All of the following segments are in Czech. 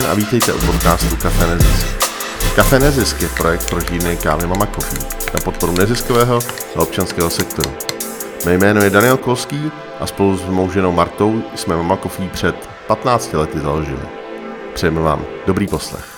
den a vítejte u podcastu Café Nezisk. Café Nezisk je projekt pro žírny kávy Mama Coffee na podporu neziskového a občanského sektoru. Mé jméno je Daniel Kolský a spolu s mou ženou Martou jsme Mama Coffee před 15 lety založili. Přejeme vám dobrý poslech.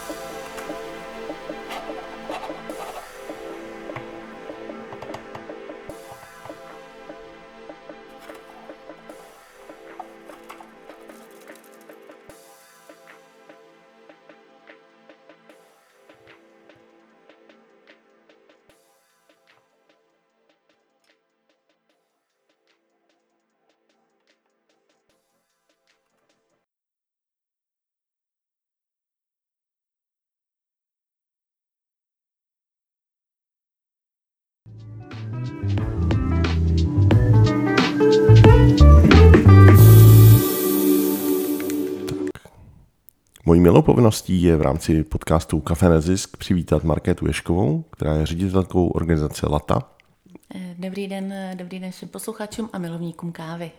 Mojí milou povinností je v rámci podcastu Café Nezisk přivítat Markétu Ješkovou, která je ředitelkou organizace LATA. Dobrý den, dobrý den všem posluchačům a milovníkům kávy.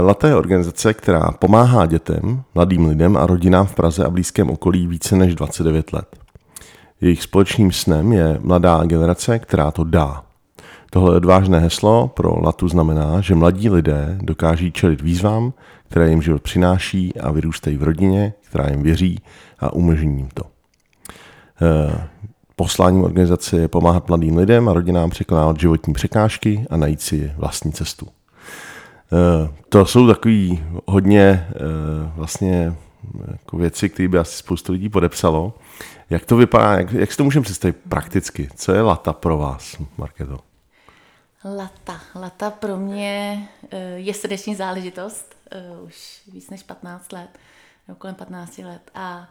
LATA je organizace, která pomáhá dětem, mladým lidem a rodinám v Praze a blízkém okolí více než 29 let. Jejich společným snem je mladá generace, která to dá. Tohle odvážné heslo pro Latu znamená, že mladí lidé dokáží čelit výzvám, které jim život přináší a vyrůstají v rodině, která jim věří a umožní jim to. Eh, posláním organizace je pomáhat mladým lidem a rodinám překonávat životní překážky a najít si vlastní cestu. Eh, to jsou takové hodně eh, vlastně jako věci, které by asi spoustu lidí podepsalo. Jak to vypadá, jak, jak si to můžeme představit prakticky? Co je lata pro vás, Marketo? Lata. Lata pro mě je srdeční záležitost už víc než 15 let kolem 15 let. A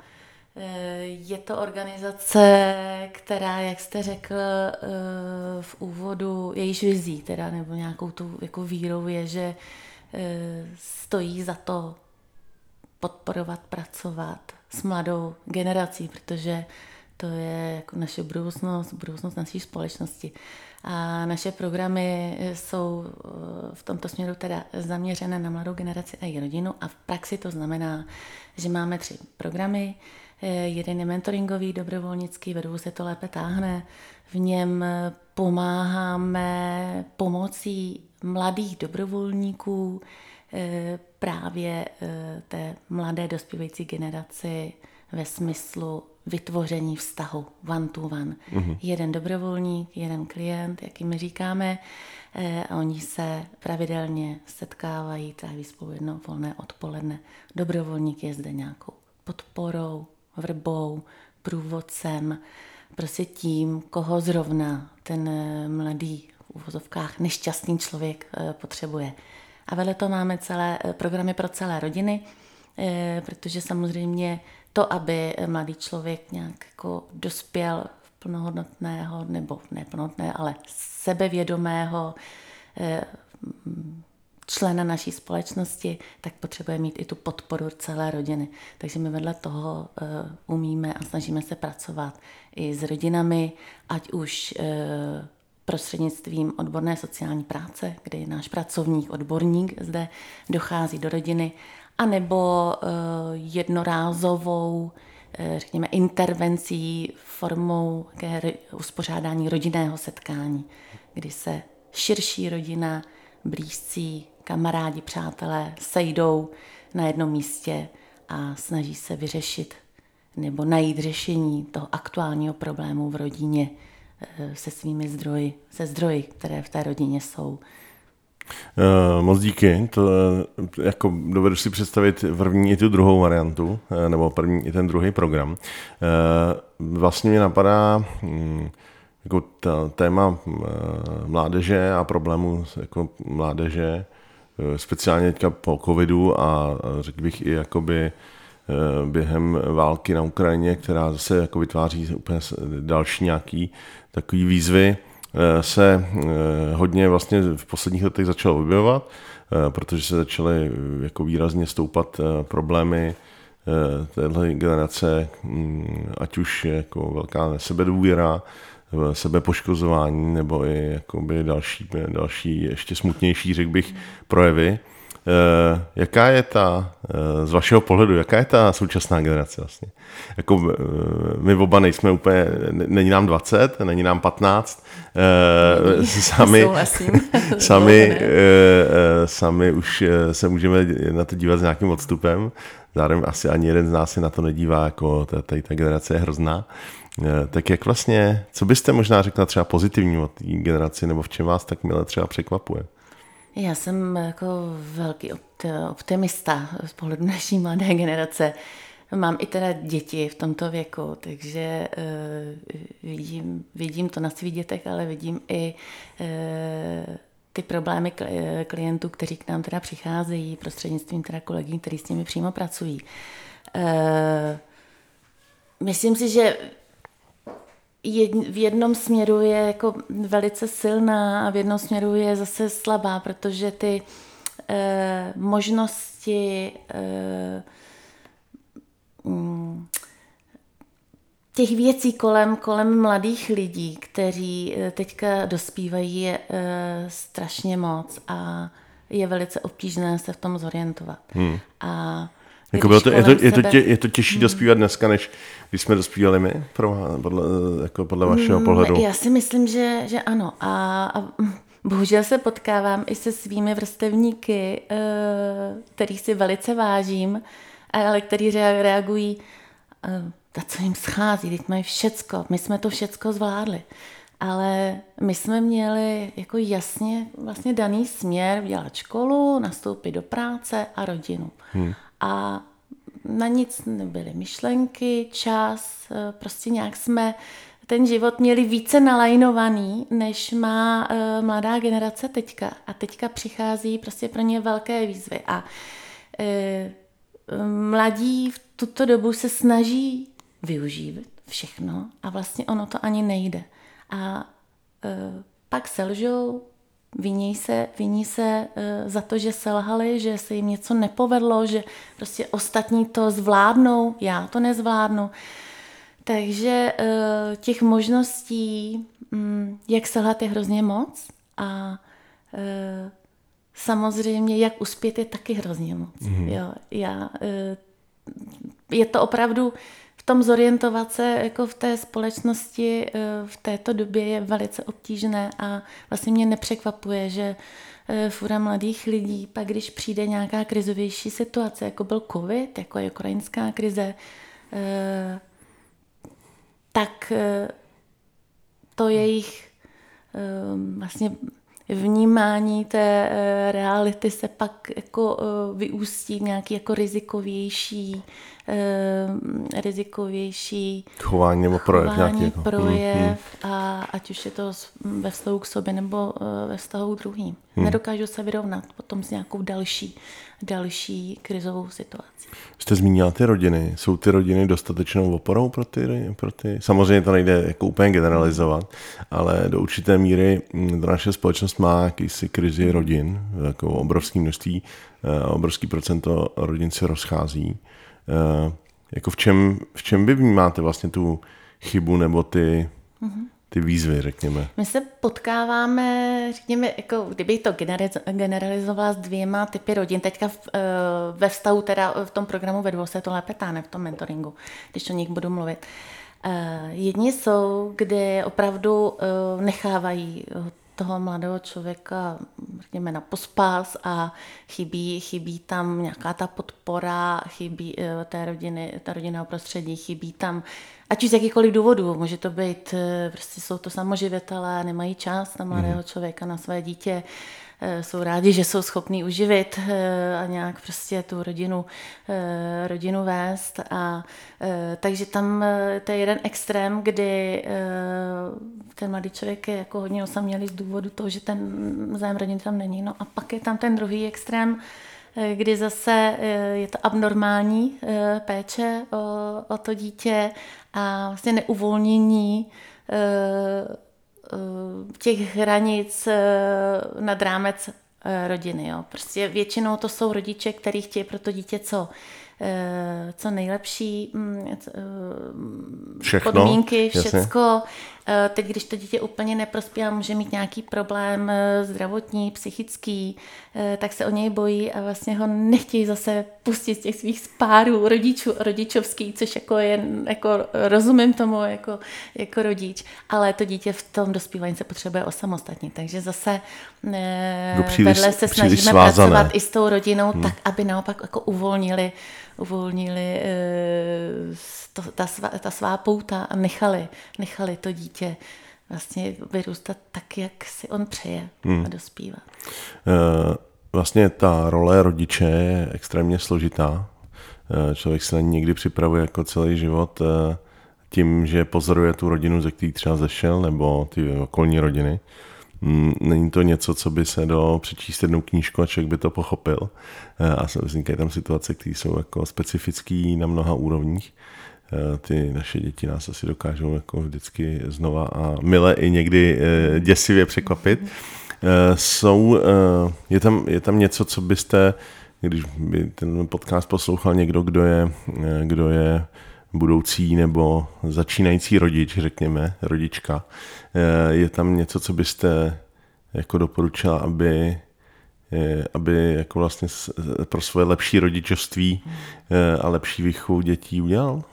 e, je to organizace, která, jak jste řekl v úvodu, jejíž vizí, teda, nebo nějakou tu jako vírou je, že stojí za to podporovat, pracovat s mladou generací, protože to je jako naše budoucnost, budoucnost naší společnosti. A naše programy jsou v tomto směru teda zaměřené na mladou generaci a její rodinu a v praxi to znamená, že máme tři programy. Jeden je mentoringový, dobrovolnický, vedou se to lépe táhne. V něm pomáháme pomocí mladých dobrovolníků právě té mladé dospívající generaci ve smyslu vytvoření vztahu one to one. Mm-hmm. Jeden dobrovolník, jeden klient, jak jim říkáme, eh, a oni se pravidelně setkávají, tráví spolu jedno volné odpoledne. Dobrovolník je zde nějakou podporou, vrbou, průvodcem, prostě tím, koho zrovna ten eh, mladý v uvozovkách nešťastný člověk eh, potřebuje. A vedle to máme celé programy pro celé rodiny, protože samozřejmě to, aby mladý člověk nějak jako dospěl v plnohodnotného, nebo ne plnohodnotné, ale sebevědomého eh, člena naší společnosti, tak potřebuje mít i tu podporu celé rodiny. Takže my vedle toho uh, umíme a snažíme se pracovat i s rodinami, ať už uh, prostřednictvím odborné sociální práce, kdy náš pracovník, odborník zde dochází do rodiny anebo uh, jednorázovou uh, řekněme, intervencí formou uspořádání rodinného setkání, kdy se širší rodina, blízcí, kamarádi, přátelé sejdou na jednom místě a snaží se vyřešit nebo najít řešení toho aktuálního problému v rodině eh, se svými zdroji, se zdroji, které v té rodině jsou. Uh, moc díky. To, uh, jako dovedu si představit první i tu druhou variantu, uh, nebo první i ten druhý program. Uh, vlastně mě napadá um, jako ta, téma uh, mládeže a problémů jako mládeže, speciálně teďka po covidu a řekl bych i jakoby během války na Ukrajině, která zase jako vytváří úplně další nějaký takový výzvy, Eh, se eh, hodně vlastně v posledních letech začalo objevovat, eh, protože se začaly jako výrazně stoupat problémy téhle generace, mm, ať už jako velká sebedůvěra, sebepoškozování nebo i další, další ještě smutnější, řekl bych, projevy. Jaká je ta, z vašeho pohledu, jaká je ta současná generace vlastně? Jako my oba nejsme úplně, není nám 20, není nám 15, sami, sami, sami už se můžeme na to dívat s nějakým odstupem, zároveň asi ani jeden z nás se na to nedívá, jako tady ta generace je hrozná. Eh, tak jak vlastně, co byste možná řekla třeba pozitivní o té generaci, nebo v čem vás tak milé třeba překvapuje? Já jsem jako velký optimista z pohledu naší mladé generace. Mám i teda děti v tomto věku, takže uh, vidím, vidím to na svých dětech, ale vidím i uh, ty problémy klientů, kteří k nám teda přicházejí prostřednictvím teda kolegů, kteří s nimi přímo pracují. Uh, myslím si, že v jednom směru je jako velice silná a v jednom směru je zase slabá, protože ty eh, možnosti eh, mm, těch věcí kolem, kolem mladých lidí, kteří eh, teďka dospívají, je eh, strašně moc a je velice obtížné se v tom zorientovat. Hmm. A jako bylo to, je, to, je, to tě, je to těžší hmm. dospívat dneska, než když jsme dospívali my, pro, podle, jako podle vašeho hmm, pohledu? Já si myslím, že, že ano. A, a bohužel se potkávám i se svými vrstevníky, eh, kterých si velice vážím, ale který reagují, eh, ta co jim schází, teď mají všecko, my jsme to všecko zvládli. Ale my jsme měli jako jasně vlastně daný směr, dělat školu, nastoupit do práce a rodinu. Hmm a na nic nebyly myšlenky, čas, eh, prostě nějak jsme ten život měli více nalajnovaný, než má uh, mladá generace teďka. A teďka přichází prostě pro ně velké výzvy. A uh, mladí v tuto dobu se snaží využít všechno a vlastně ono to ani nejde. A uh, pak selžou, Viní se, viní se uh, za to, že selhali, že se jim něco nepovedlo, že prostě ostatní to zvládnou, já to nezvládnu. Takže uh, těch možností, um, jak selhat, je hrozně moc a uh, samozřejmě, jak uspět, je taky hrozně moc. Mm-hmm. Jo, já, je to opravdu v tom zorientovat se jako v té společnosti eh, v této době je velice obtížné a vlastně mě nepřekvapuje, že eh, fura mladých lidí, pak když přijde nějaká krizovější situace, jako byl covid, jako je ukrajinská krize, eh, tak to jejich vlastně vnímání té reality se pak jako vyústí v nějaký jako rizikovější eh, rizikovější chování nebo projev. Chování, nějaký, jako. projev hmm, hmm. A ať už je to ve vztahu k sobě nebo eh, ve vztahu k druhým. Hmm. Nedokážu se vyrovnat potom s nějakou další, další krizovou situací. Jste zmínila ty rodiny. Jsou ty rodiny dostatečnou oporou pro ty, pro ty? Samozřejmě to nejde jako úplně generalizovat, ale do určité míry hm, do naše společnost má jakýsi krizi rodin, jako obrovské množství, eh, obrovský procento rodin se rozchází. Eh, jako v čem, v čem vy vnímáte vlastně tu chybu nebo ty, ty výzvy, řekněme? My se potkáváme, řekněme, jako kdybych to generalizovala s dvěma typy rodin. Teďka v, eh, ve vztahu, teda v tom programu ve dvou se to lépe táhne, v tom mentoringu, když o nich budu mluvit. Uh, jedni jsou, kde opravdu nechávají toho mladého člověka, řekněme, na pospas a chybí, chybí tam nějaká ta podpora, chybí eh, té rodiny, ta rodinného prostředí, chybí tam, ať už z jakýchkoliv důvodů, může to být, eh, prostě jsou to samoživitelé, nemají čas na mladého mhm. člověka, na své dítě, jsou rádi, že jsou schopní uživit eh, a nějak prostě tu rodinu, eh, rodinu vést. A, takže tam to je jeden extrém, kdy ten mladý člověk je jako hodně osamělý z důvodu toho, že ten zájem rodiny tam není. No a pak je tam ten druhý extrém, kdy zase je to abnormální péče o, o to dítě a vlastně neuvolnění Eh, těch hranic eh, nad rámec eh, rodiny. Jo. Prostě většinou to jsou rodiče, kteří chtějí pro to dítě co? co nejlepší mm, Všechno, podmínky, jasně. všecko. Eh, teď, když to dítě úplně neprospívá, může mít nějaký problém eh, zdravotní, psychický, eh, tak se o něj bojí a vlastně ho nechtějí zase pustit z těch svých spárů rodičů, rodičovský, což jako je, jako rozumím tomu jako, jako rodič, ale to dítě v tom dospívání se potřebuje osamostatnit, takže zase no příliš, vedle se snažíme pracovat i s tou rodinou hmm. tak, aby naopak jako uvolnili uvolnili to, ta, svá, ta svá pouta a nechali, nechali to dítě vlastně vyrůstat tak, jak si on přeje hmm. a dospívat. E, vlastně ta role rodiče je extrémně složitá. E, člověk se na ní někdy připravuje jako celý život tím, že pozoruje tu rodinu, ze který třeba zešel, nebo ty okolní rodiny. Není to něco, co by se do přečíst jednou knížku a člověk by to pochopil. A vznikají tam situace, které jsou jako specifické na mnoha úrovních. Eh, ty naše děti nás asi dokážou jako vždycky znova a mile i někdy eh, děsivě překvapit. Jsou, je, tam, je tam něco, co byste, když by ten podcast poslouchal někdo, kdo je, kdo je budoucí nebo začínající rodič, řekněme, rodička, je tam něco, co byste jako doporučila, aby aby jako vlastně pro svoje lepší rodičovství a lepší výchovu dětí udělal?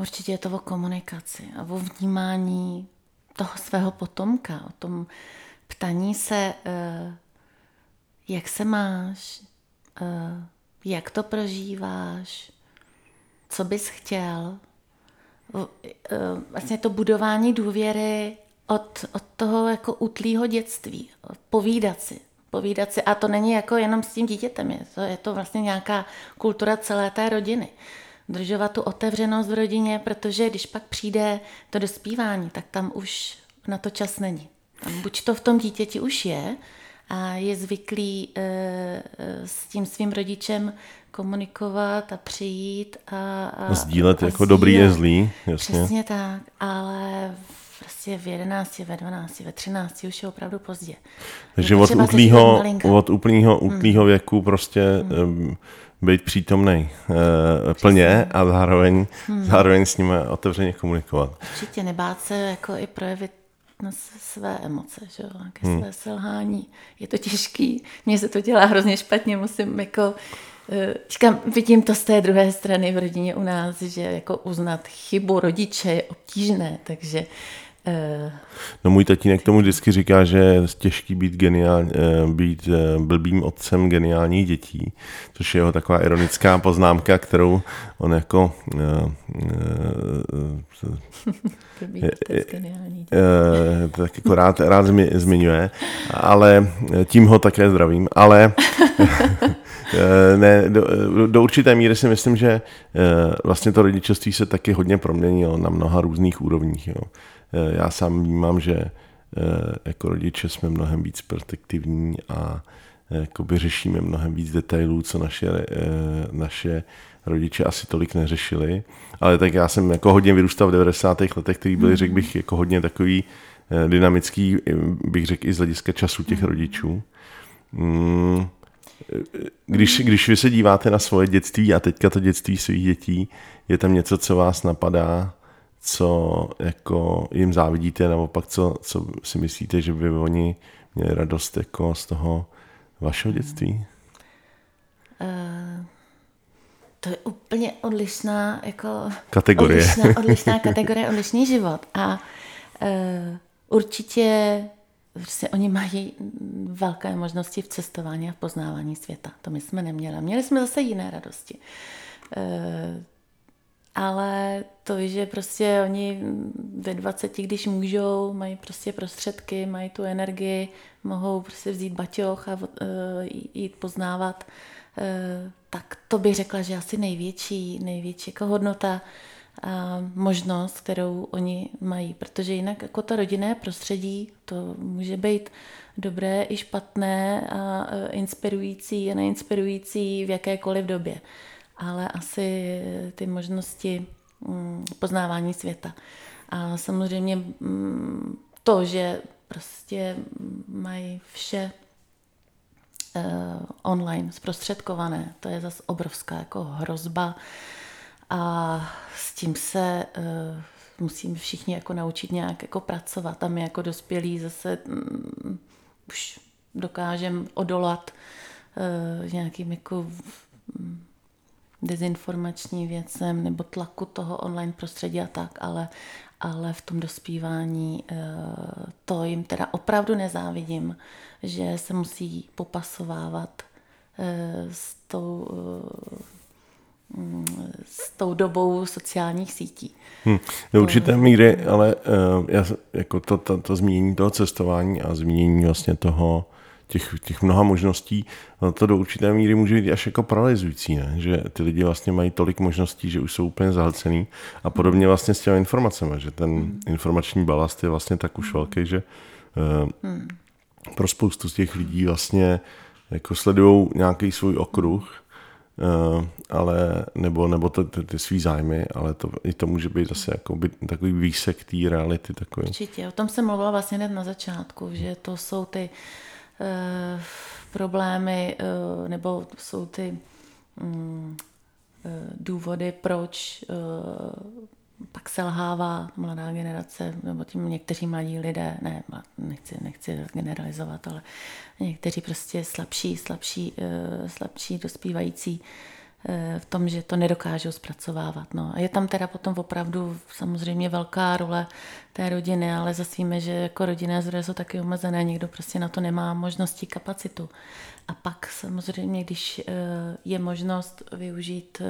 Určitě je to o komunikaci a o vnímání toho svého potomka, o tom ptaní se, eh, jak se máš, eh, jak to prožíváš, co bys chtěl. Eh, vlastně to budování důvěry od, od toho jako útlýho dětství, povídat si, povídat si. A to není jako jenom s tím dítětem, je to, je to vlastně nějaká kultura celé té rodiny udržovat tu otevřenost v rodině, protože když pak přijde to dospívání, tak tam už na to čas není. Tam buď to v tom dítěti už je a je zvyklý e, s tím svým rodičem komunikovat a přijít a, a sdílet a jako sdílet. dobrý je zlý. Jasně. Přesně tak, ale prostě v 11, ve 12, ve 13 už je opravdu pozdě. Takže od úplného, od úplného, úplného hmm. věku prostě hmm být přítomný uh, plně a zároveň, hmm. zároveň s nimi otevřeně komunikovat. Určitě nebát se jako i projevit na své emoce, že jo, ke hmm. své selhání. Je to těžký, mně se to dělá hrozně špatně, musím jako eh, Říkám, vidím to z té druhé strany v rodině u nás, že jako uznat chybu rodiče je obtížné, takže No můj tatínek tomu vždycky říká, že je těžký být, geniál, eh, být eh, blbým otcem geniálních dětí, což je jeho taková ironická poznámka, kterou on jako eh, tak jako rád, rád zmiňuje, ale tím ho také zdravím, ale ne, do, do určité míry si myslím, že vlastně to rodičovství se taky hodně proměnilo na mnoha různých úrovních. Jo. Eh, já sám vnímám, že eh, jako rodiče jsme mnohem víc protektivní a eh, jakoby řešíme mnohem víc detailů, co naše, naše rodiče asi tolik neřešili. Ale tak já jsem jako hodně vyrůstal v 90. letech, který byly, řekl bych, jako hodně takový dynamický, bych řekl i z hlediska času těch rodičů. Mm, když, když vy se díváte na svoje dětství a teďka to dětství svých dětí, je tam něco, co vás napadá, co jako jim závidíte, nebo pak co, co si myslíte, že by oni měli radost jako z toho vašeho dětství? Uh, to je úplně odlišná jako kategorie. Odlišná, odlišná kategorie, odlišný život. A uh, určitě prostě oni mají velké možnosti v cestování a v poznávání světa. To my jsme neměli. Měli jsme zase jiné radosti. Uh, ale to, že prostě oni ve 20, když můžou, mají prostě prostředky, mají tu energii, mohou prostě vzít baťoch a uh, jít poznávat, uh, tak to bych řekla, že asi největší, největší jako hodnota a možnost, kterou oni mají, protože jinak jako to rodinné prostředí, to může být dobré i špatné a e, inspirující a neinspirující v jakékoliv době ale asi ty možnosti mm, poznávání světa. A samozřejmě mm, to, že prostě mají vše online zprostředkované. To je zase obrovská jako hrozba a s tím se uh, musíme všichni jako naučit nějak jako pracovat a my jako dospělí zase um, už dokážeme odolat uh, nějakým jako dezinformační věcem nebo tlaku toho online prostředí a tak, ale, ale v tom dospívání uh, to jim teda opravdu nezávidím, že se musí popasovávat uh, s tou uh, s tou dobou sociálních sítí. Hmm. Do určité míry, ale já, jako to, to, to zmínění toho cestování a zmínění vlastně toho, těch, těch mnoha možností, no to do určité míry může být až jako paralyzující, ne? že ty lidi vlastně mají tolik možností, že už jsou úplně zahlcený a podobně vlastně s těmi informacemi, že ten hmm. informační balast je vlastně tak už velký, že uh, hmm. pro spoustu z těch lidí vlastně jako sledují nějaký svůj okruh Uh, ale, nebo, nebo to, ty, ty svý zájmy, ale to, i to může být zase jako by, takový výsek té reality. Takový. Určitě, o tom jsem mluvila vlastně hned na začátku, že to jsou ty uh, problémy, uh, nebo jsou ty um, uh, důvody, proč pak selhává mladá generace, nebo tím někteří mladí lidé, ne, nechci, nechci generalizovat, ale někteří prostě slabší, slabší, eh, slabší dospívající eh, v tom, že to nedokážou zpracovávat. No. A je tam teda potom opravdu samozřejmě velká role té rodiny, ale zase víme, že jako rodinné zdroje jsou taky omezené, někdo prostě na to nemá možnosti, kapacitu. A pak samozřejmě, když eh, je možnost využít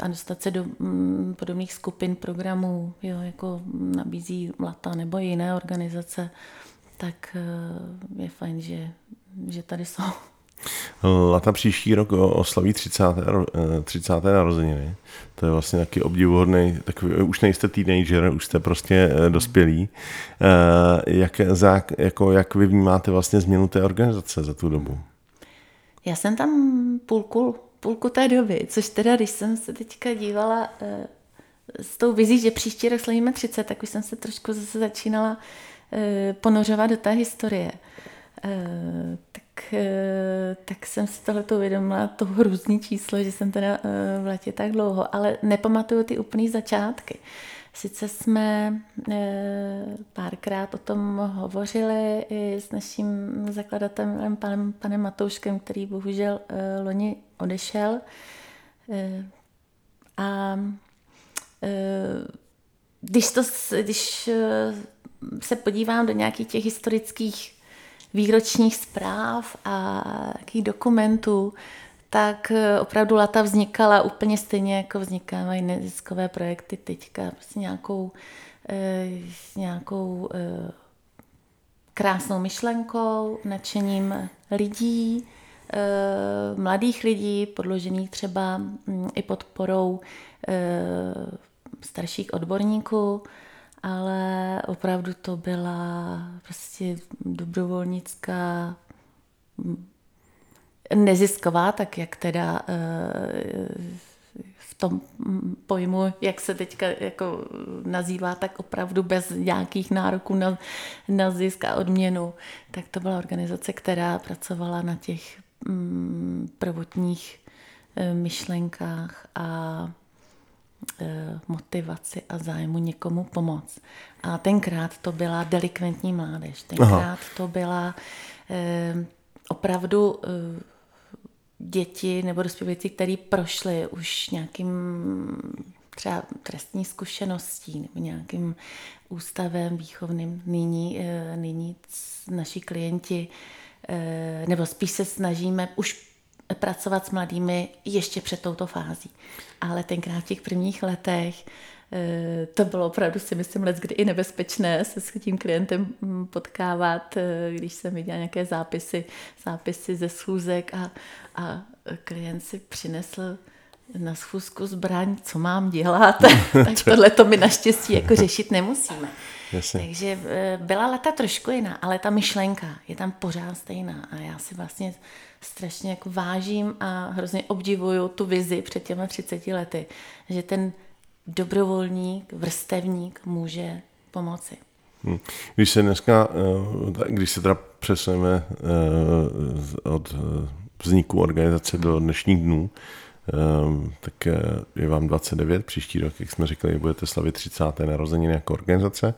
a dostat se do mm, podobných skupin programů, jo, jako nabízí Lata nebo jiné organizace, tak eh, je fajn, že, že tady jsou. Lata příští rok oslaví 30. 30. Eh, narozeniny. To je vlastně taky obdivuhodný, takový, už nejste teenager, už jste prostě eh, dospělí. Jak, jako, jak vy vnímáte vlastně změnu té organizace za tu dobu? Já jsem tam půlku půlku té doby, což teda, když jsem se teďka dívala s tou vizí, že příští rok slavíme 30, tak už jsem se trošku zase začínala ponořovat do té historie. Tak, tak jsem si tohleto uvědomila, to hrůzný číslo, že jsem teda uh, v letě tak dlouho, ale nepamatuju ty úplný začátky. Sice jsme párkrát o tom hovořili i s naším zakladatelem panem, panem Matouškem, který bohužel loni odešel. Eh, a eh, když, to, když eh, se podívám do nějakých těch historických výročních zpráv a nějakých dokumentů, tak opravdu lata vznikala úplně stejně, jako vznikávají neziskové projekty teďka. Prostě nějakou, nějakou krásnou myšlenkou, nadšením lidí, Eh, mladých lidí, podložených třeba mm, i podporou eh, starších odborníků, ale opravdu to byla prostě dobrovolnická mm, nezisková, tak jak teda eh, v tom pojmu, jak se teďka jako nazývá, tak opravdu bez nějakých nároků na, na zisk a odměnu, tak to byla organizace, která pracovala na těch Mm, prvotních eh, myšlenkách a motivaci a zájmu někomu pomoct. A tenkrát to byla delikventní mládež. Tenkrát Aha. to byla eh, opravdu děti nebo dospělíci, kteří prošli už nějakým třeba trestní zkušeností nebo nějakým ústavem výchovným. Nyní, nyní naši klienti Eh, nebo spíš se snažíme už pracovat s mladými ještě před touto fází. Ale tenkrát v těch prvních letech eh, to bylo opravdu si myslím let, kdy i nebezpečné se s tím klientem mm, potkávat, eh, když jsem viděla nějaké zápisy, zápisy ze schůzek a, a klient si přinesl na schůzku zbraň, co mám dělat, tak tohle to my naštěstí jako řešit nemusíme. Jasně. Takže eh, byla leta trošku jiná, ale ta myšlenka je tam pořád stejná a já si vlastně strašně jako vážím a hrozně obdivuju tu vizi před těma 30 lety, že ten dobrovolník, vrstevník může pomoci. Hm. Když se dneska, když se teda přesuneme od vzniku organizace do dnešních dnů, tak je vám 29, příští rok, jak jsme řekli, budete slavit 30. narozeniny jako organizace.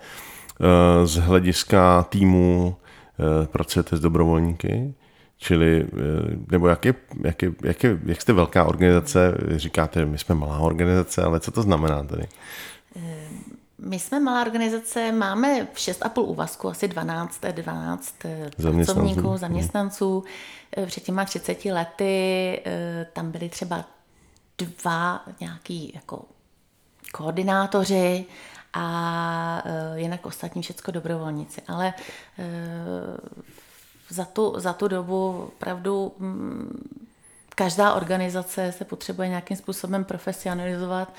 Z hlediska týmu pracujete s dobrovolníky, Čili, eh, nebo jak, je, jak, je, jak, je, jak jste velká organizace, říkáte, my jsme malá organizace, ale co to znamená tady? Eh, my jsme malá organizace, máme 6,5 úvazku, asi 12, 12 eh, pracovníků, hmm. zaměstnanců. Před těma 30 lety tam byly třeba dva nějaký jako koordinátoři a jinak ostatní všecko dobrovolníci. Ale za tu, za tu dobu opravdu mm, každá organizace se potřebuje nějakým způsobem profesionalizovat,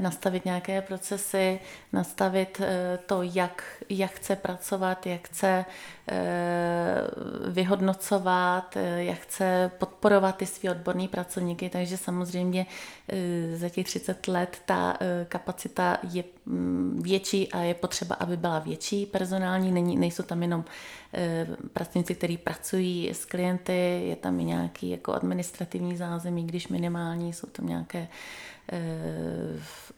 nastavit nějaké procesy, nastavit eh, to, jak, jak chce pracovat, jak chce eh, vyhodnocovat, eh, jak chce podporovat ty své odborné pracovníky. Takže samozřejmě za těch 30 let ta kapacita je mm, větší a je potřeba, aby byla větší personální. Není, nejsou tam jenom pracovníci, kteří pracují s klienty, je tam i nějaký jako administrativní zázemí, když minimální, jsou tam nějaké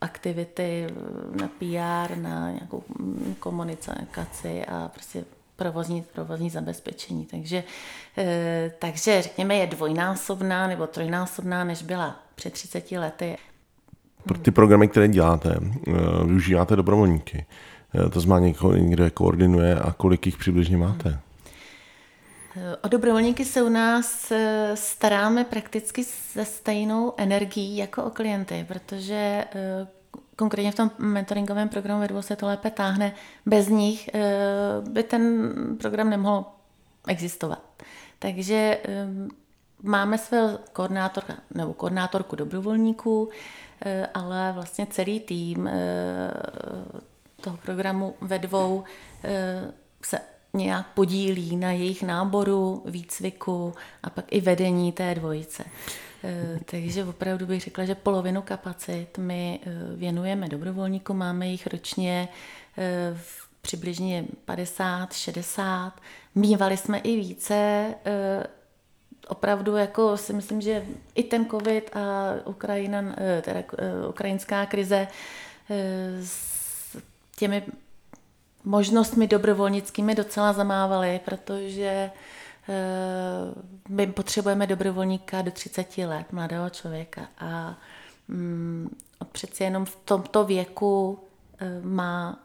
aktivity na PR, na nějakou komunikaci a prostě provozní, provozní zabezpečení. Takže, eh, takže řekněme je dvojnásobná nebo trojnásobná, než byla před 30 lety. Pro ty programy, které děláte, eh, využíváte dobrovolníky. Eh, to znamená, někdo je koordinuje a kolik jich přibližně máte? O dobrovolníky se u nás eh, staráme prakticky se stejnou energií jako o klienty, protože eh, konkrétně v tom mentoringovém programu Vedvo se to lépe táhne. Bez nich eh, by ten program nemohl existovat. Takže máme své koordinátorka nebo koordinátorku dobrovolníků, ale vlastně celý tým toho programu ve dvou se nějak podílí na jejich náboru, výcviku a pak i vedení té dvojice. E, takže opravdu bych řekla, že polovinu kapacit my e, věnujeme dobrovolníkům, máme jich ročně e, přibližně 50, 60. Mývali jsme i více, opravdu jako si myslím, že i ten covid a Ukrajina, teda ukrajinská krize s těmi možnostmi dobrovolnickými docela zamávali, protože eh, my potřebujeme dobrovolníka do 30 let, mladého člověka. A mm, přeci jenom v tomto věku eh, má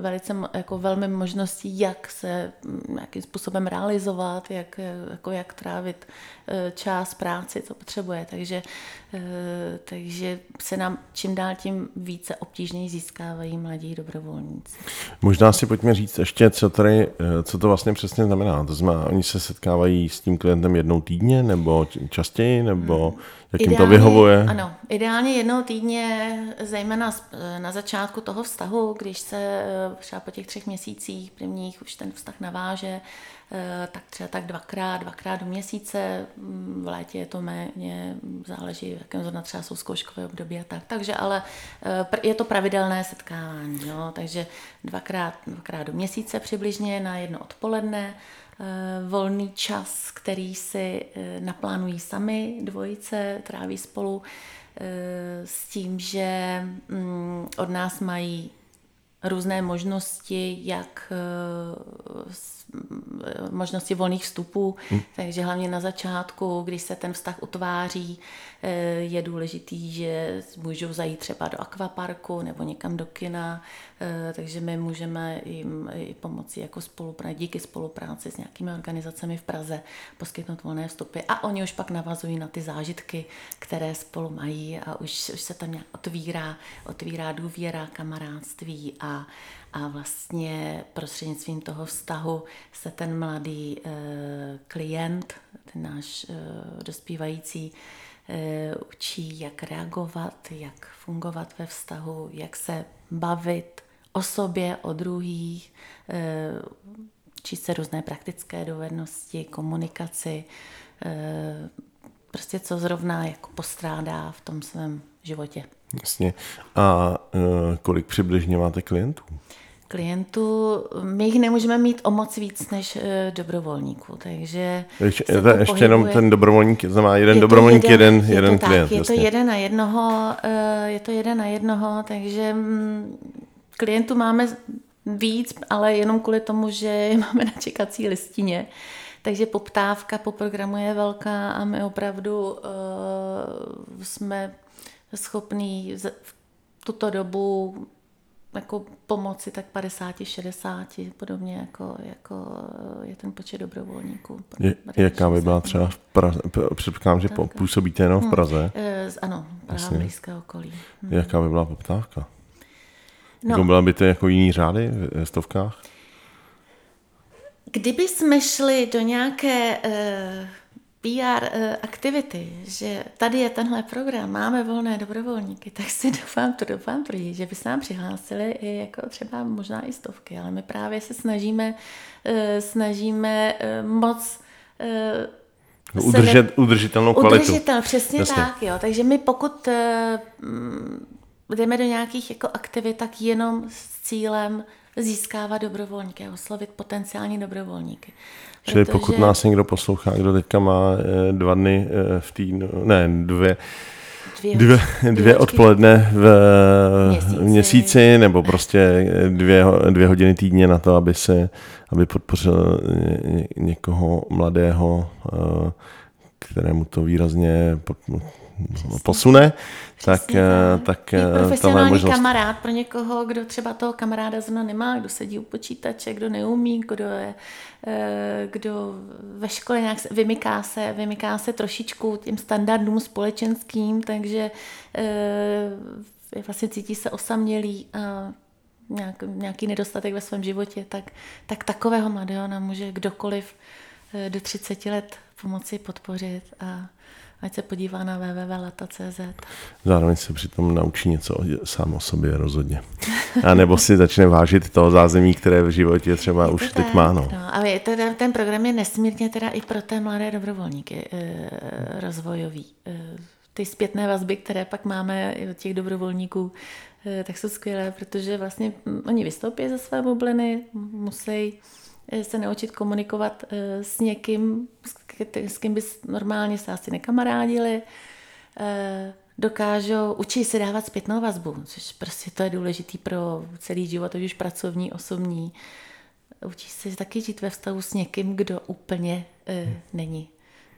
velice jako velmi možností, jak se jakým způsobem realizovat, jak, jako jak trávit čas práci, co potřebuje. Takže, takže se nám čím dál tím více obtížněji získávají mladí dobrovolníci. Možná si pojďme říct ještě, co, tady, e, co to vlastně přesně znamená. To znamená, oni se setkávají s tím klientem jednou týdně, nebo častěji, nebo hmm jak jim to vyhovuje? Ano, ideálně jednou týdně, zejména na začátku toho vztahu, když se eh, třeba po těch třech měsících prvních už ten vztah naváže, eh, tak třeba tak dvakrát, dvakrát do měsíce, mm, v létě je to méně, záleží, v jakém zrovna třeba jsou zkouškové období a tak. Takže ale eh, je to pravidelné setkávání, jo? takže dvakrát, dvakrát do měsíce přibližně na jedno odpoledne, Eh, volný čas, který si eh, naplánují sami, dvojice, tráví spolu eh, s tím, že mm, od nás mají různé možnosti, jak možnosti volných vstupů, hmm. takže hlavně na začátku, když se ten vztah utváří, je důležitý, že můžou zajít třeba do akvaparku nebo někam do kina, Eh, takže my můžeme jim i pomoci jako spolupráci, díky spolupráci s nějakými organizacemi v Praze poskytnout volné vstupy. A oni už pak navazují na ty zážitky, které spolu mají a už, už se tam nějak otvírá, otvírá důvěra, kamarádství a, a vlastně prostřednictvím toho vztahu se ten mladý e, klient, ten náš e, dospívající, e, učí, jak reagovat, jak fungovat ve vztahu, jak se bavit, o sobě, o druhých, eh, číst se různé praktické dovednosti, komunikaci, eh, prostě co zrovna jako postrádá v tom svém životě. Jasně. A eh, kolik přibližně máte klientů? klientů, my jich nemůžeme mít o moc víc než eh, dobrovolníků, takže... Ještě, to ještě pohybuje. jenom ten dobrovolník, znamená jeden je dobrovolník, jeden, jeden, jeden to klient. Tak, je jasně. to jeden na jednoho, eh, je to jeden na jednoho, takže mm, klientů máme víc, ale jenom kvůli tomu, že máme na čekací listině. Takže poptávka po programu je velká a my opravdu uh, jsme schopní v tuto dobu jako pomoci tak 50, 60, podobně jako, jako je ten počet dobrovolníků. Je, jaká by byla třeba v Praze, předpokládám, že tak, působíte jenom v hm, Praze? Hmm, ano, Praha blízké okolí. Hmm. Jaká by byla poptávka? No. Byla by to jako jiný řády v stovkách? Kdyby jsme šli do nějaké uh, PR uh, aktivity, že tady je tenhle program, máme volné dobrovolníky, tak si doufám, to doufám tvrdí, že by se nám přihlásili i jako třeba možná i stovky, ale my právě se snažíme, uh, snažíme uh, moc uh, Udržet, ne... udržitelnou kvalitu. Udržitel, přesně Jasně. tak, jo. Takže my pokud uh, jdeme do nějakých jako aktivit, tak jenom s cílem získávat dobrovolníky, oslovit potenciální dobrovolníky. Čili Protože... pokud nás někdo poslouchá, kdo teďka má eh, dva dny eh, v týdnu, ne, dvě, dvě, dvě, dvě odpoledne v měsíci. měsíci, nebo prostě dvě, dvě hodiny týdně na to, aby se, aby podpořil někoho mladého, eh, kterému to výrazně posune, tak, tak, eh, tak eh, profesionální možnost. kamarád pro někoho, kdo třeba toho kamaráda zrovna nemá, kdo sedí u počítače, kdo neumí, kdo je, eh, kdo ve škole nějak vymyká se, vymyká se trošičku těm standardům společenským, takže vlastně cítí se osamělý a nějak, nějaký nedostatek ve svém životě, tak, tak takového mladého nám může kdokoliv do 30 let pomoci podpořit a ať se podívá na www.lata.cz. Zároveň se přitom naučí něco sám o sobě rozhodně. A nebo si začne vážit toho zázemí, které v životě třeba už tak, teď má. No. No, a teda, ten program je nesmírně teda i pro té mladé dobrovolníky e, rozvojový. E, ty zpětné vazby, které pak máme od těch dobrovolníků, e, tak jsou skvělé, protože vlastně oni vystoupí ze své bubliny, musí se naučit komunikovat s někým, s kým bys normálně se asi nekamarádili, eh, dokážou, učí se dávat zpětnou vazbu, což prostě to je důležitý pro celý život, ať už pracovní, osobní. Učí se taky žít ve vztahu s někým, kdo úplně uh, není.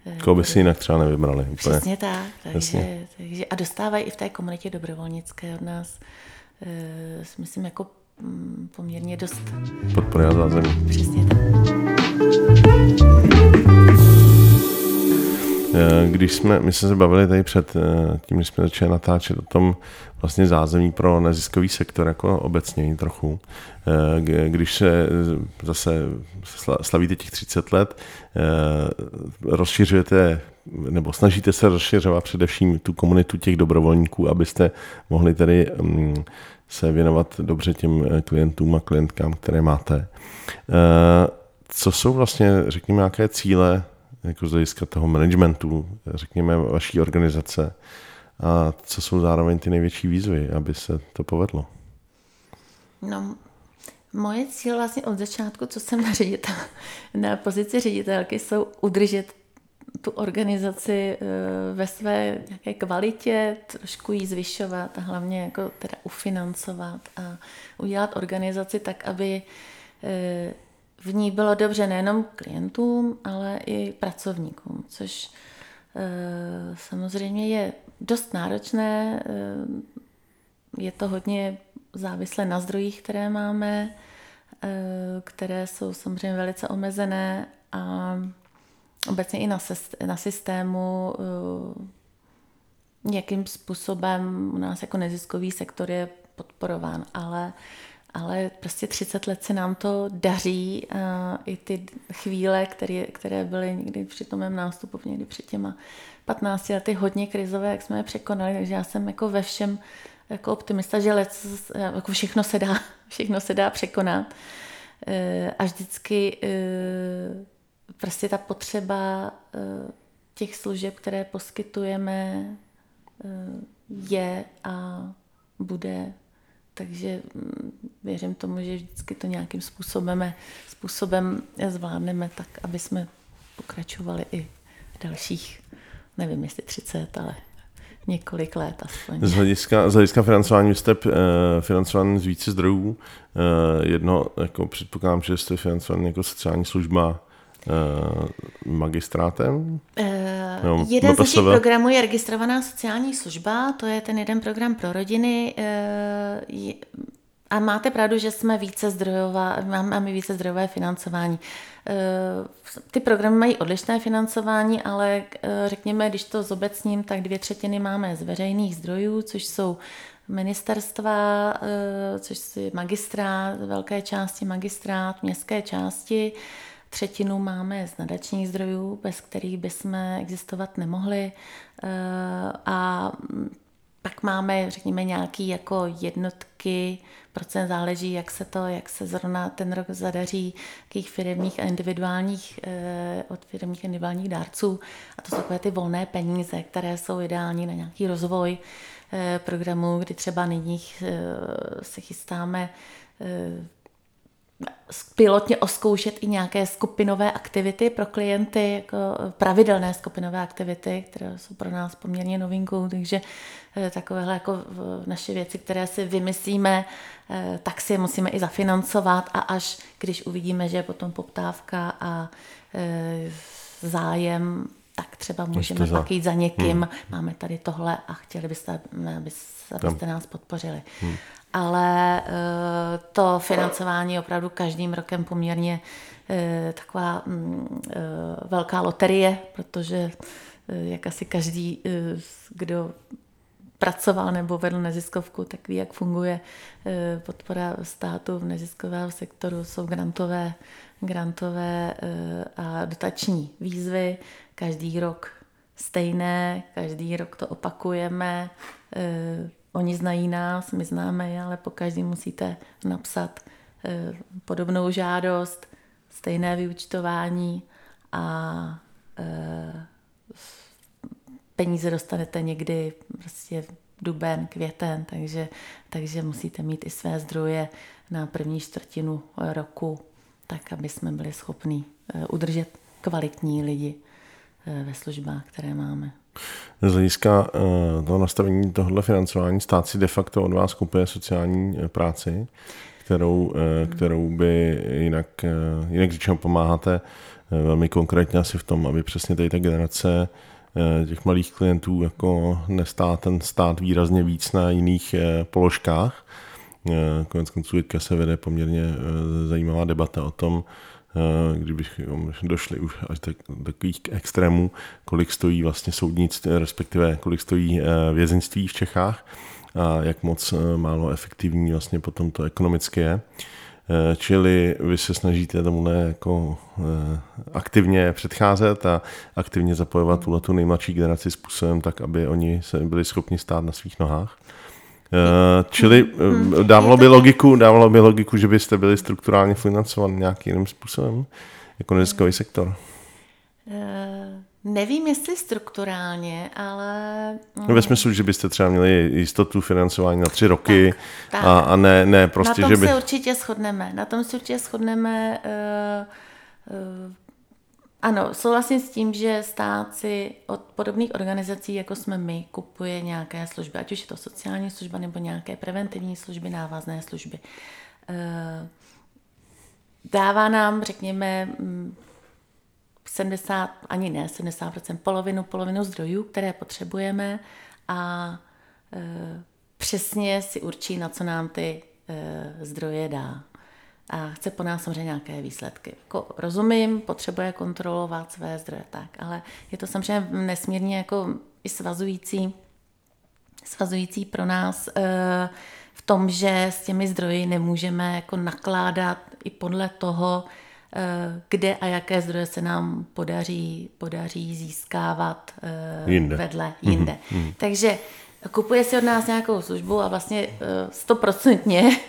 Uh, Koho by si jinak třeba nevybrali. Úplně. Přesně tak. Takže, takže, a dostávají i v té komunitě dobrovolnické od nás, uh, myslím, jako um, poměrně dost. Podpory a zázemí. Přesně tak. Eh, když jsme, my jsme se bavili tady před eh, tím, když jsme začali natáčet o tom vlastně zázemí pro neziskový sektor jako obecně trochu. Eh, když se zase slavíte těch 30 let, rozšiřujete nebo snažíte se rozšiřovat především tu komunitu těch dobrovolníků, abyste mohli tedy mm, se věnovat dobře těm klientům a klientkám, které máte. Co jsou vlastně, řekněme, nějaké cíle jako z hlediska toho managementu, řekněme, vaší organizace a co jsou zároveň ty největší výzvy, aby se to povedlo? No, moje cíle vlastně od začátku, co jsem na, ředitel, na pozici ředitelky, jsou udržet tu organizaci eh, ve své nějaké kvalitě, trošku ji zvyšovat a hlavně jako teda ufinancovat a udělat organizaci tak, aby eh, v ní bylo dobře nejenom klientům, ale i pracovníkům, což e, samozřejmě je dost náročné. E, je to hodně závislé na zdrojích, které máme, e, které jsou samozřejmě velice omezené a obecně i na, na systému jakým způsobem u nás jako neziskový sektor je podporován, ale ale prostě 30 let se nám to daří a i ty chvíle, které, které byly někdy při tom mém nástupu, někdy před těma 15 lety hodně krizové, jak jsme je překonali, takže já jsem jako ve všem jako optimista, že let, jako všechno se dá, všechno se dá překonat. E, a vždycky e, prostě ta potřeba e, těch služeb, které poskytujeme, je a bude takže mm, věřím tomu, že vždycky to nějakým způsobem, způsobem zvládneme tak, aby jsme pokračovali i dalších, nevím jestli 30, ale několik let aspoň. Z hlediska, z hlediska financování jste uh, financován z více zdrojů. Uh, jedno, jako předpokládám, že jste financovaný jako sociální služba magistrátem? Uh, no, jeden z našich programů je registrovaná sociální služba, to je ten jeden program pro rodiny. Uh, je, a máte pravdu, že jsme více zdrojová, máme více zdrojové financování. Eh, ty programy mají odlišné financování, ale eh, řekněme, když to zobecním, tak dvě třetiny máme z veřejných zdrojů, což jsou ministerstva, eh, což je magistrát, velké části magistrát, městské části, třetinu máme z nadačních zdrojů, bez kterých bychom existovat nemohli. A pak máme, řekněme, nějaké jako jednotky, procent záleží, jak se to, jak se zrovna ten rok zadaří, jakých firmních a individuálních, eh, od firmních a individuálních dárců. A to jsou takové ty volné peníze, které jsou ideální na nějaký rozvoj eh, programů, kdy třeba nyní eh, se chystáme pilotně oskoušet i nějaké skupinové aktivity pro klienty, jako pravidelné skupinové aktivity, které jsou pro nás poměrně novinkou, takže eh, takovéhle jako naše věci, které si vymyslíme, eh, tak si je musíme i zafinancovat a až když uvidíme, že je potom poptávka a eh, zájem, tak třeba můžeme za... pak jít za někým, hmm. máme tady tohle a chtěli byste, abyste, abyste nás podpořili. Hmm ale eh, to financování je opravdu každým rokem poměrně eh, taková mm, eh, velká loterie, protože jak asi každý, kdo pracoval nebo vedl neziskovku, tak ví, jak funguje podpora státu v neziskového sektoru. Jsou grantové, grantové a dotační výzvy. Každý rok stejné, každý rok to opakujeme. Oni znají nás, my známe je, ale po každý musíte napsat eh, podobnou žádost, stejné vyučtování a eh, peníze dostanete někdy prostě duben, květen, takže, takže musíte mít i své zdroje na první čtvrtinu roku, tak aby jsme byli schopni eh, udržet kvalitní lidi ve službách, které máme. Z hlediska uh, toho nastavení tohohle financování stát si de facto od vás kupuje sociální eh, práci, kterou, kterou by jinak, jinak řečeno pomáháte velmi konkrétně asi v tom, aby přesně tady ta generace těch malých klientů jako nestá ten stát výrazně víc na jiných položkách. Konec konců se vede poměrně zajímavá debata o tom, Eh, kdybychom došli už až tak, takových extrémů, kolik stojí vlastně soudnictví, respektive kolik stojí eh, vězeňství v Čechách a jak moc eh, málo efektivní vlastně potom to ekonomicky je. Čili vy se snažíte tomu ne jako aktivně předcházet a aktivně zapojovat tuhle tu nejmladší generaci způsobem tak, aby oni se byli schopni stát na svých nohách. Uh, čili uh, dávalo by logiku, dávalo by logiku, že byste byli strukturálně financovaní nějakým jiným způsobem, jako neziskový sektor. Uh, nevím, jestli strukturálně, ale... No ve smyslu, že byste třeba měli jistotu financování na tři roky tak, tak. A, a ne, ne prostě, že by... Na tom se určitě shodneme. Na tom se určitě shodneme. Uh, uh, ano, souhlasím s tím, že stát si od podobných organizací, jako jsme my, kupuje nějaké služby, ať už je to sociální služba nebo nějaké preventivní služby, návazné služby. Eh, dává nám, řekněme, 70, mm, ani ne 70%, polovinu, polovinu zdrojů, které potřebujeme a eh, přesně si určí, na co nám ty eh, zdroje dá a chce po nás samozřejmě nějaké výsledky. Jako rozumím, potřebuje kontrolovat své zdroje, tak, ale je to samozřejmě nesmírně jako i svazující, svazující pro nás e, v tom, že s těmi zdroji nemůžeme jako nakládat i podle toho, e, kde a jaké zdroje se nám podaří, podaří získávat e, jinde. vedle jinde. Mm-hmm. Takže kupuje si od nás nějakou službu a vlastně stoprocentně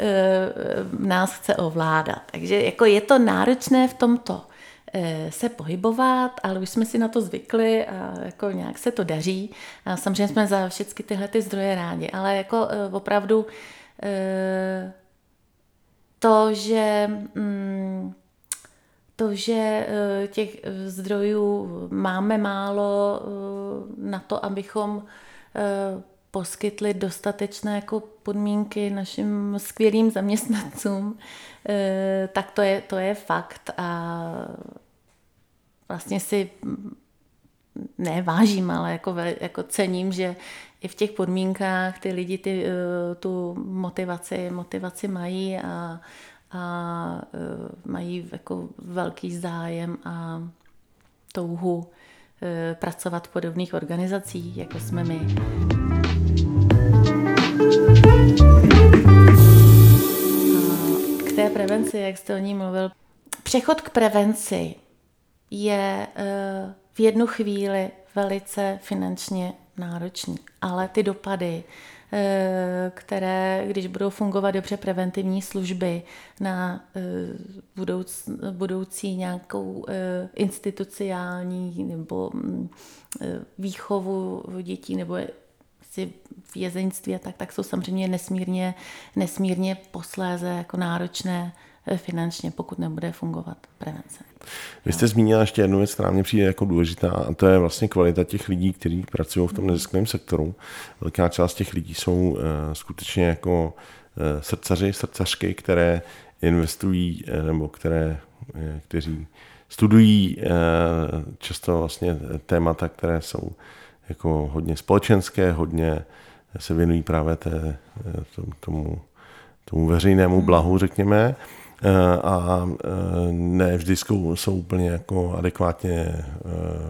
Eh, nás chce ovládat. Takže jako je to náročné v tomto eh, se pohybovat, ale už jsme si na to zvykli a jako nějak se to daří. A samozřejmě jsme za všechny tyhle ty zdroje rádi, ale jako eh, opravdu to, že mm, to, že těch zdrojů máme málo na to, abychom poskytli dostatečné jako podmínky našim skvělým zaměstnancům, eh, tak to je, to je fakt a vlastně si nevážím, ale jako, jako cením, že i v těch podmínkách ty lidi ty, eh, tu motivaci, motivaci mají a, a eh, mají jako velký zájem a touhu pracovat v podobných organizacích, jako jsme my. K té prevenci, jak jste o ní mluvil, přechod k prevenci je eh, v jednu chvíli velice finančně náročný, ale ty dopady, eh, které, když budou fungovat dobře preventivní služby na eh, budouc, budoucí nějakou instituciální nebo mm, výchovu dětí nebo si vězeňství a tak, tak jsou samozřejmě nesmírně, nesmírně posléze jako náročné eh, finančně, pokud nebude fungovat prevence. Vy jste zmínila ještě jednu věc, která mě přijde jako důležitá, a to je vlastně kvalita těch lidí, kteří pracují v tom neziskovém sektoru. Velká část těch lidí jsou uh, skutečně jako uh, srdcaři, srdcařky, které investují, nebo které, kteří studují často vlastně témata, které jsou jako hodně společenské, hodně se věnují právě té, tomu, tomu veřejnému blahu, řekněme, a ne vždy jsou, jsou úplně jako adekvátně e,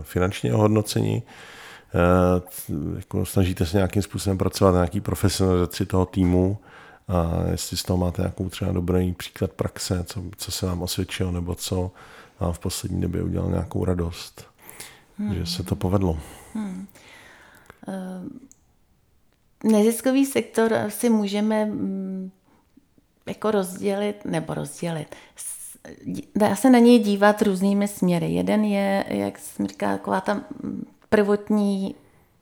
finančně ohodnoceni. Jako snažíte se nějakým způsobem pracovat na nějaký profesionalizaci toho týmu a jestli z toho máte nějakou třeba dobrý příklad praxe, co, co se vám osvědčilo, nebo co vám v poslední době udělal nějakou radost, hmm. že se to povedlo. Hmm. Eh, neziskový sektor si můžeme mm, jako rozdělit, nebo rozdělit. Dá se na něj dívat různými směry. Jeden je, jak jsem říká, taková ta prvotní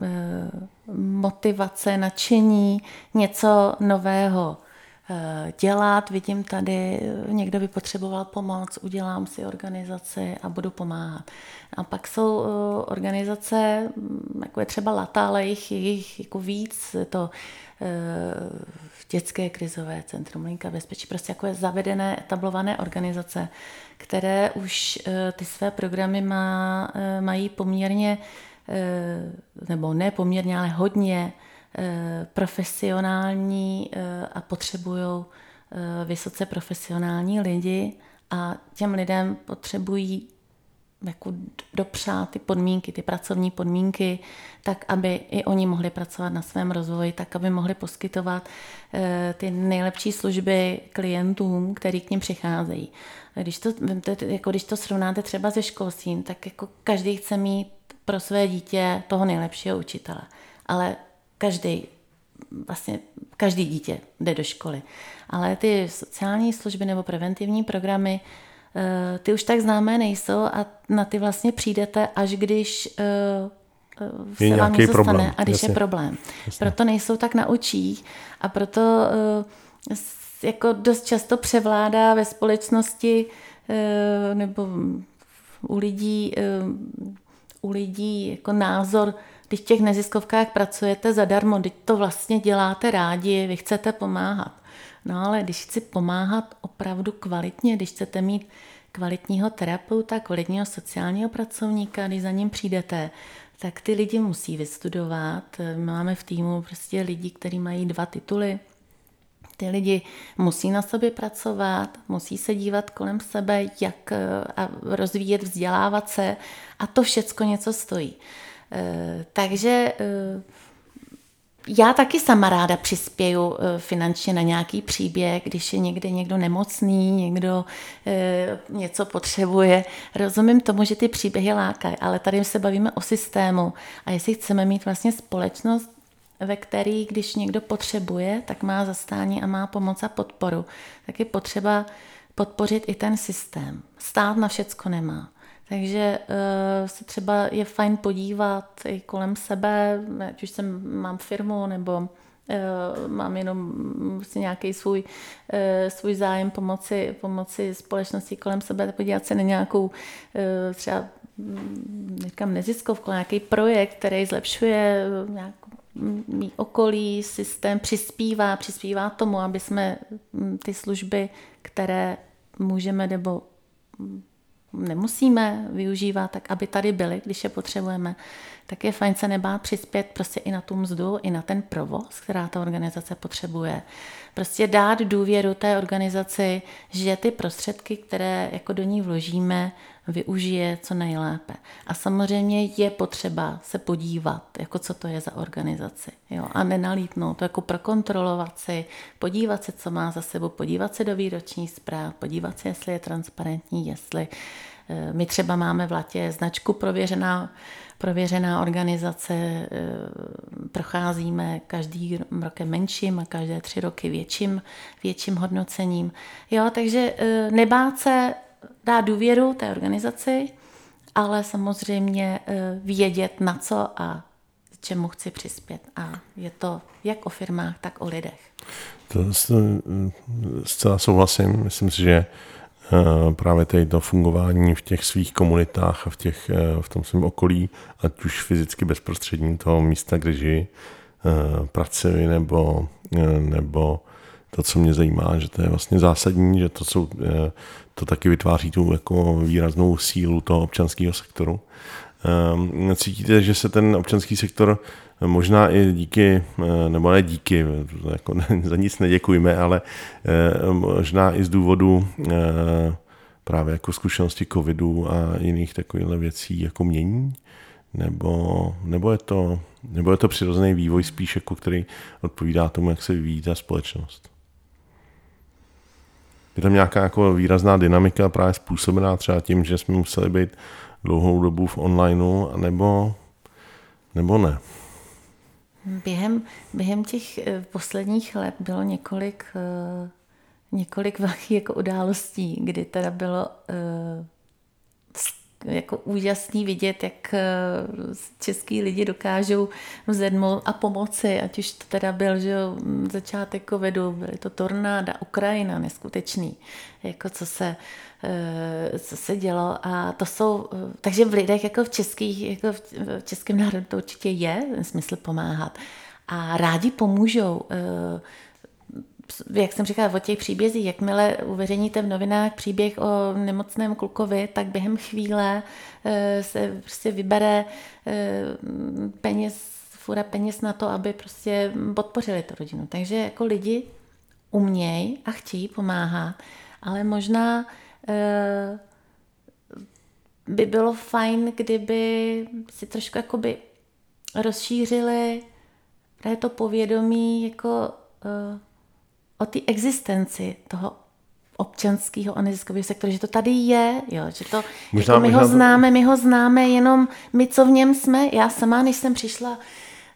eh, motivace, nadšení, něco nového Eh, dělat. Vidím tady, eh, někdo by potřeboval pomoc, udělám si organizaci a budu pomáhat. A pak jsou organizace, mm, jako je třeba Lata, ale jich, jich jako víc, to dětské krizové centrum, Linka bezpečí, prostě jako je zavedené, etablované organizace, které už ty své programy má, mají poměrně, nebo ne poměrně, ale hodně Eh, profesionální eh, a potřebují eh, vysoce profesionální lidi. A těm lidem potřebují jako dopřát ty podmínky, ty pracovní podmínky, tak, aby i oni mohli pracovat na svém rozvoji, tak, aby mohli poskytovat ty nejlepší služby klientům, který k ním přicházejí. Když to, jako když to srovnáte třeba se školstvím, tak jako každý chce mít pro své dítě toho nejlepšího učitele. Ale každý, vlastně každý dítě jde do školy. Ale ty sociální služby nebo preventivní programy, eh, ty už tak známé nejsou a na ty vlastně přijdete, až když eh, eh, se vám něco problém. stane a když Jasně. je problém. Jasně. Proto nejsou tak na očích a proto jako dost často převládá ve společnosti nebo u lidí, u lidí jako názor, když v těch neziskovkách pracujete zadarmo, teď to vlastně děláte rádi, vy chcete pomáhat. No ale když chci pomáhat opravdu kvalitně, když chcete mít kvalitního terapeuta, kvalitního sociálního pracovníka, když za ním přijdete, tak ty lidi musí vystudovat. Máme v týmu prostě lidi, kteří mají dva tituly. Ty lidi musí na sobě pracovat, musí se dívat kolem sebe, jak a rozvíjet, vzdělávat se a to všecko něco stojí. Eh, takže eh, já taky sama ráda přispěju eh, finančně na nějaký příběh, když je někde někdo nemocný, někdo něco potřebuje. Rozumím tomu, že ty příběhy lákají, ale tady se bavíme o systému a jestli chceme mít vlastně společnost, ve který, když někdo potřebuje, tak má zastání a má pomoc a podporu, tak je potřeba podpořit i ten systém. Stát na všecko nemá. Takže uh, se třeba je fajn podívat i kolem sebe, ať už jsem, mám firmu nebo mám jenom vlastně nějaký svůj, svůj zájem pomoci, pomoci společnosti kolem sebe, podívat se na nějakou třeba říkám neziskovku, nějaký projekt, který zlepšuje nějakou mý okolí, systém přispívá, přispívá tomu, aby jsme ty služby, které můžeme nebo nemusíme využívat, tak aby tady byly, když je potřebujeme, tak je fajn se nebát přispět prostě i na tu mzdu, i na ten provoz, která ta organizace potřebuje. Prostě dát důvěru té organizaci, že ty prostředky, které jako do ní vložíme, využije co nejlépe. A samozřejmě je potřeba se podívat, jako co to je za organizaci. Jo? A nenalítnout to, jako prokontrolovat si, podívat se, co má za sebou, podívat se do výroční zpráv, podívat se, jestli je transparentní, jestli eh, my třeba máme v Latě značku prověřená, prověřená organizace, eh, procházíme každý rokem menším a každé tři roky větším, větším hodnocením. Jo, takže eh, nebát se dát důvěru té organizaci, ale samozřejmě eh, vědět na co a čemu chci přispět. A je to jak o firmách, tak o lidech. To zcela souhlasím. Myslím si, že eh, právě tady to fungování v těch svých komunitách a v, těch, eh, v tom svém okolí, ať už fyzicky bezprostřední toho místa, kde žijí, pracuji nebo, nebo to, co mě zajímá, že to je vlastně zásadní, že to, jsou, eh, to taky vytváří tu jako výraznou sílu toho občanského sektoru. Ehm, cítíte, že se ten občanský sektor možná i díky, eh, nebo ne díky, jako za nic neděkujeme, ale eh, možná i z důvodu právě jako zkušenosti covidu a jiných takových věcí jako mění? Nebo, nebo, je to, nebo je to přirozený vývoj spíš, jako který odpovídá tomu, jak se vyvíjí ta společnost? Je tam nějaká jako výrazná dynamika právě způsobená třeba tím, že jsme museli být dlouhou dobu v onlineu, nebo, nebo ne? Během, během těch eh, posledních let bylo několik, eh, několik velkých jako událostí, kdy teda bylo eh, jako úžasný vidět, jak eh, český lidi dokážou vzedmout a pomoci, ať už to teda byl že začátek covidu, byly to tornáda, Ukrajina, neskutečný, jako co se, eh, co se dělo. A to jsou, eh, takže v lidech jako v českých, jako v českém národu to určitě je smysl pomáhat. A rádi pomůžou jak jsem říkala, o těch příbězích, jakmile uveřejníte v novinách příběh o nemocném klukovi, tak během chvíle eh, se prostě vybere eh, peněz, fura peněz na to, aby prostě podpořili tu rodinu. Takže jako lidi umějí a chtějí pomáhat, ale možná eh, by bylo fajn, kdyby si trošku jakoby rozšířili to povědomí jako o té existenci toho občanského a neziskového sektoru, že to tady je, jo, že to, možná, jako my možná... ho známe, my ho známe jenom my, co v něm jsme. Já sama, než jsem přišla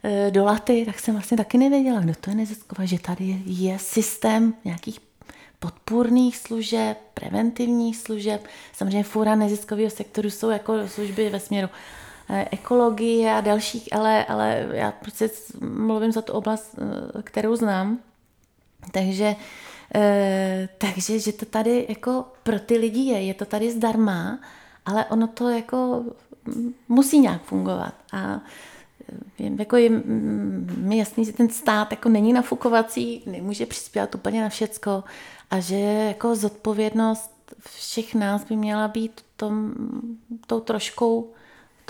e, do Laty, tak jsem vlastně taky nevěděla, kdo to je nezisková, že tady je, je systém nějakých podpůrných služeb, preventivních služeb. Samozřejmě fůra neziskového sektoru jsou jako služby ve směru e, ekologie a dalších, ale, ale já prostě mluvím za tu oblast, e, kterou znám. Takže, e, takže, že to tady jako pro ty lidi je, je to tady zdarma, ale ono to jako musí nějak fungovat. A eh, jako je mi jasný, že ten stát jako není nafukovací, nemůže přispět úplně na všecko a že jako zodpovědnost všech nás by měla být tom, tou troškou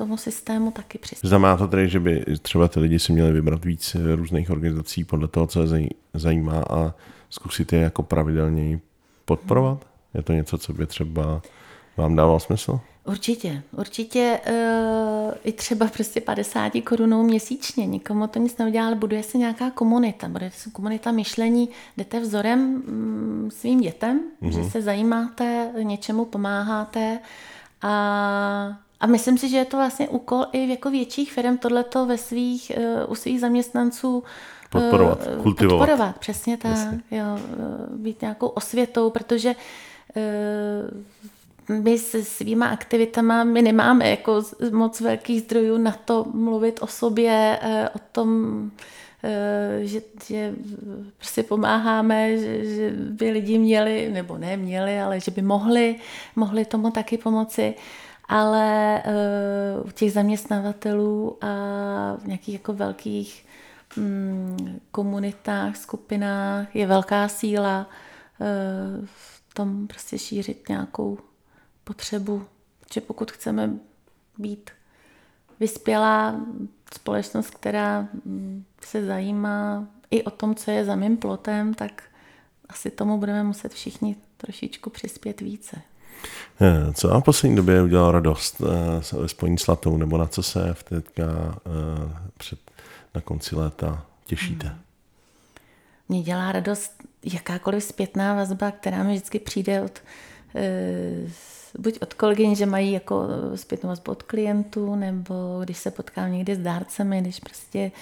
tomu systému taky přispět. Znamená to tedy, že by třeba ty lidi si měli vybrat víc různých organizací podle toho, co je zajímá a zkusit je jako pravidelně podporovat? Je to něco, co by třeba vám dávalo smysl? Určitě, určitě uh, i třeba prostě 50 korunou měsíčně. Nikomu to nic neudělá, ale buduje se nějaká komunita. Bude se komunita myšlení, jdete vzorem mm, svým dětem, mm-hmm. že mhm. se zajímáte, něčemu pomáháte a a myslím si, že je to vlastně úkol i jako větších firm tohleto ve svých, uh, u svých zaměstnanců podporovat, uh, kultivovat. Podporovat, přesně tak. Jo, uh, být nějakou osvětou, protože my se svýma aktivitama, my nemáme jako moc velkých zdrojů na to mluvit o sobě, o tom, že, že prostě pomáháme, že, že by lidi měli, nebo ne měli, ale že by mohli, mohli tomu taky pomoci ale uh, u těch zaměstnavatelů a v nějakých jako velkých um, komunitách, skupinách je velká síla uh, v tom prostě šířit nějakou potřebu, že pokud chceme být vyspělá společnost, která mm, se zajímá i o tom, co je za mým plotem, tak asi tomu budeme muset všichni trošičku přispět více. Eh, co vám v poslední době udělal radost ve spojení s Latou, nebo na co se v teďka eh, před, na konci léta těšíte? Hmm. Mě dělá radost jakákoliv zpětná vazba, která mi vždycky přijde od eh, buď od kolegyň, že mají jako zpětnou vazbu od klientů, nebo když se potkám někde s dárcemi, když prostě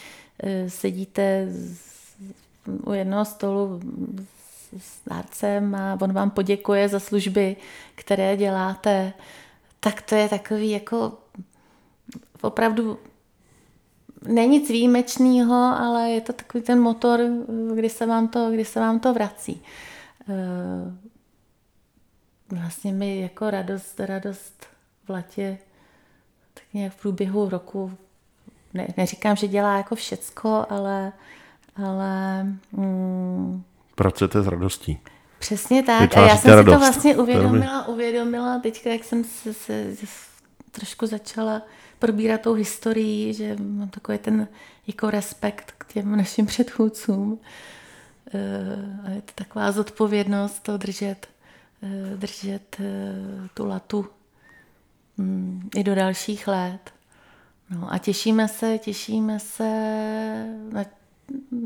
sedíte u jednoho stolu s dárcem a on vám poděkuje za služby, které děláte, tak to je takový jako opravdu není nic výjimečného, ale je to takový ten motor, kdy se vám to, kdy se vám to vrací. Eh, vlastně mi jako radost, radost v letě tak nějak v průběhu roku, ne, neříkám, že dělá jako všecko, ale, ale mm, pracujete s radostí. Přesně tak. A já jsem radost. si to vlastně uvědomila, uvědomila teďka, jak jsem se, se, se trošku začala probírat tou historii, že mám takový ten jako respekt k těm našim předchůdcům. Eh, a je to taková zodpovědnost to držet, eh, držet eh, tu latu mm, i do dalších let. No a těšíme se, těšíme se na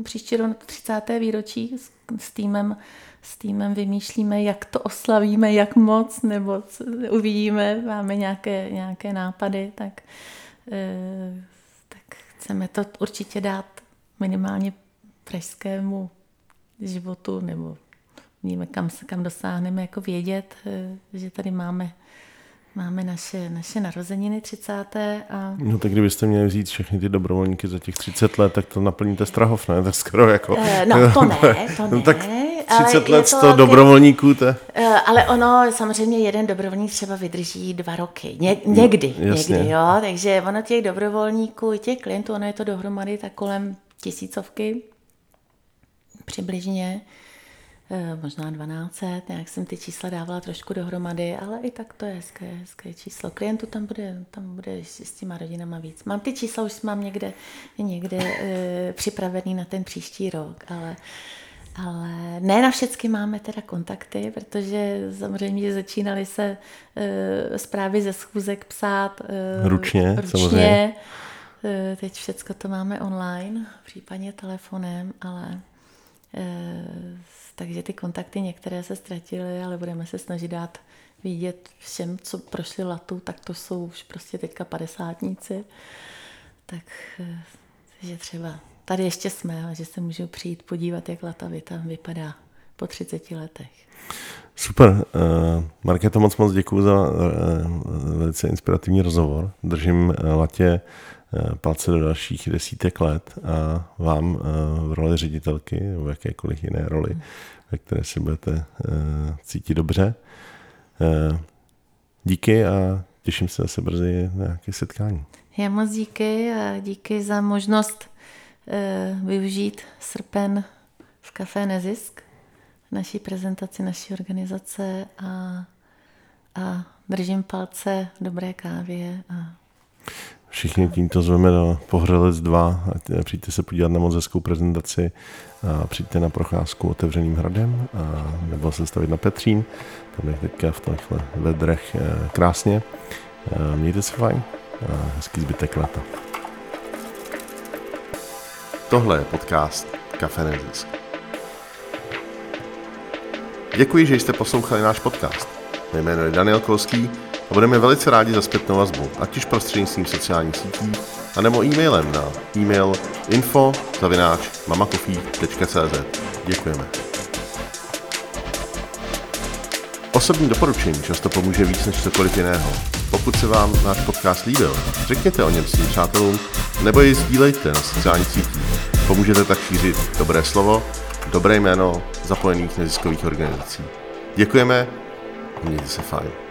příští rok 30. výročí s, s týmem s týmem vymýšlíme, jak to oslavíme, jak moc, nebo co, uvidíme, máme nějaké, nějaké nápady, tak, e, tak chceme to určitě dát minimálně pražskému životu, nebo víme, kam, kam dosáhneme, jako vědět, e, že tady máme Máme naše, naše narozeniny 30. A... No tak kdybyste měli vzít všechny ty dobrovolníky za těch 30 let, tak to naplníte Strahov, ne? Tak skoro jako... Uh, no to ne, to no ne. No, tak 30 let 100 to dobrovolníků, to... Uh, ale ono, samozřejmě jeden dobrovolník třeba vydrží dva roky. Ně, někdy, no, někdy, jo. Takže ono těch dobrovolníků i těch klientů, ono je to dohromady tak kolem tisícovky přibližně. Eh, možná 1200, nějak jsem ty čísla dávala trošku dohromady, ale i tak to je hezké, hezké číslo. Klientů tam bude, tam bude s těma rodinama víc. Mám ty čísla, už mám někde, někde e, připravený na ten příští rok, ale ale ne na všechny máme teda kontakty, protože samozřejmě začínaly se e, zprávy ze schůzek psát e, ručně, ručně. Samozřejmě. E, teď všechno to máme online, případně telefonem, ale e, takže ty kontakty některé se ztratily, ale budeme se snažit dát vidět všem, co prošli latu, tak to jsou už prostě teďka padesátníci. Tak eh, že třeba tady ještě jsme, a že se můžou přijít podívat, jak lata tam vypadá po 30 letech. Super. Uh, Markéto, moc moc děkuji za uh, velice inspirativní rozhovor. Držím Latě Eh, palce do dalších desítek let a vám eh, v roli ředitelky nebo v jakékoliv jiné roli, ve které si budete eh, cítit dobře. Díky a těším se zase brzy na nějaké setkání. Já moc díky a díky za možnost využít srpen v Café Nezisk, naší prezentaci naší organizace a, a držím palce v dobré kávě a Všichni tímto zveme na Pohřelec 2 a přijďte se podívat na moc hezkou prezentaci a přijďte na procházku otevřeným hradem a nebo se stavit na Petřín. Tam je teďka v tomhle vedrech eh, krásně. Eh, mějte se fajn a hezký zbytek leta. Tohle je podcast Kafe Nezisk. Děkuji, že jste poslouchali náš podcast. Mé jméno je Daniel Kolský a budeme velice rádi za zpětnou vazbu, ať už prostřednictvím sociálních sítí, anebo e-mailem na e-mail info Děkujeme. Osobní doporučení často pomůže víc než cokoliv jiného. Pokud se vám náš podcast líbil, řekněte o něm svým přátelům nebo ji sdílejte na sociálních sítích. Pomůžete tak šířit dobré slovo, dobré jméno zapojených neziskových organizací. Děkujeme a mějte se fajn.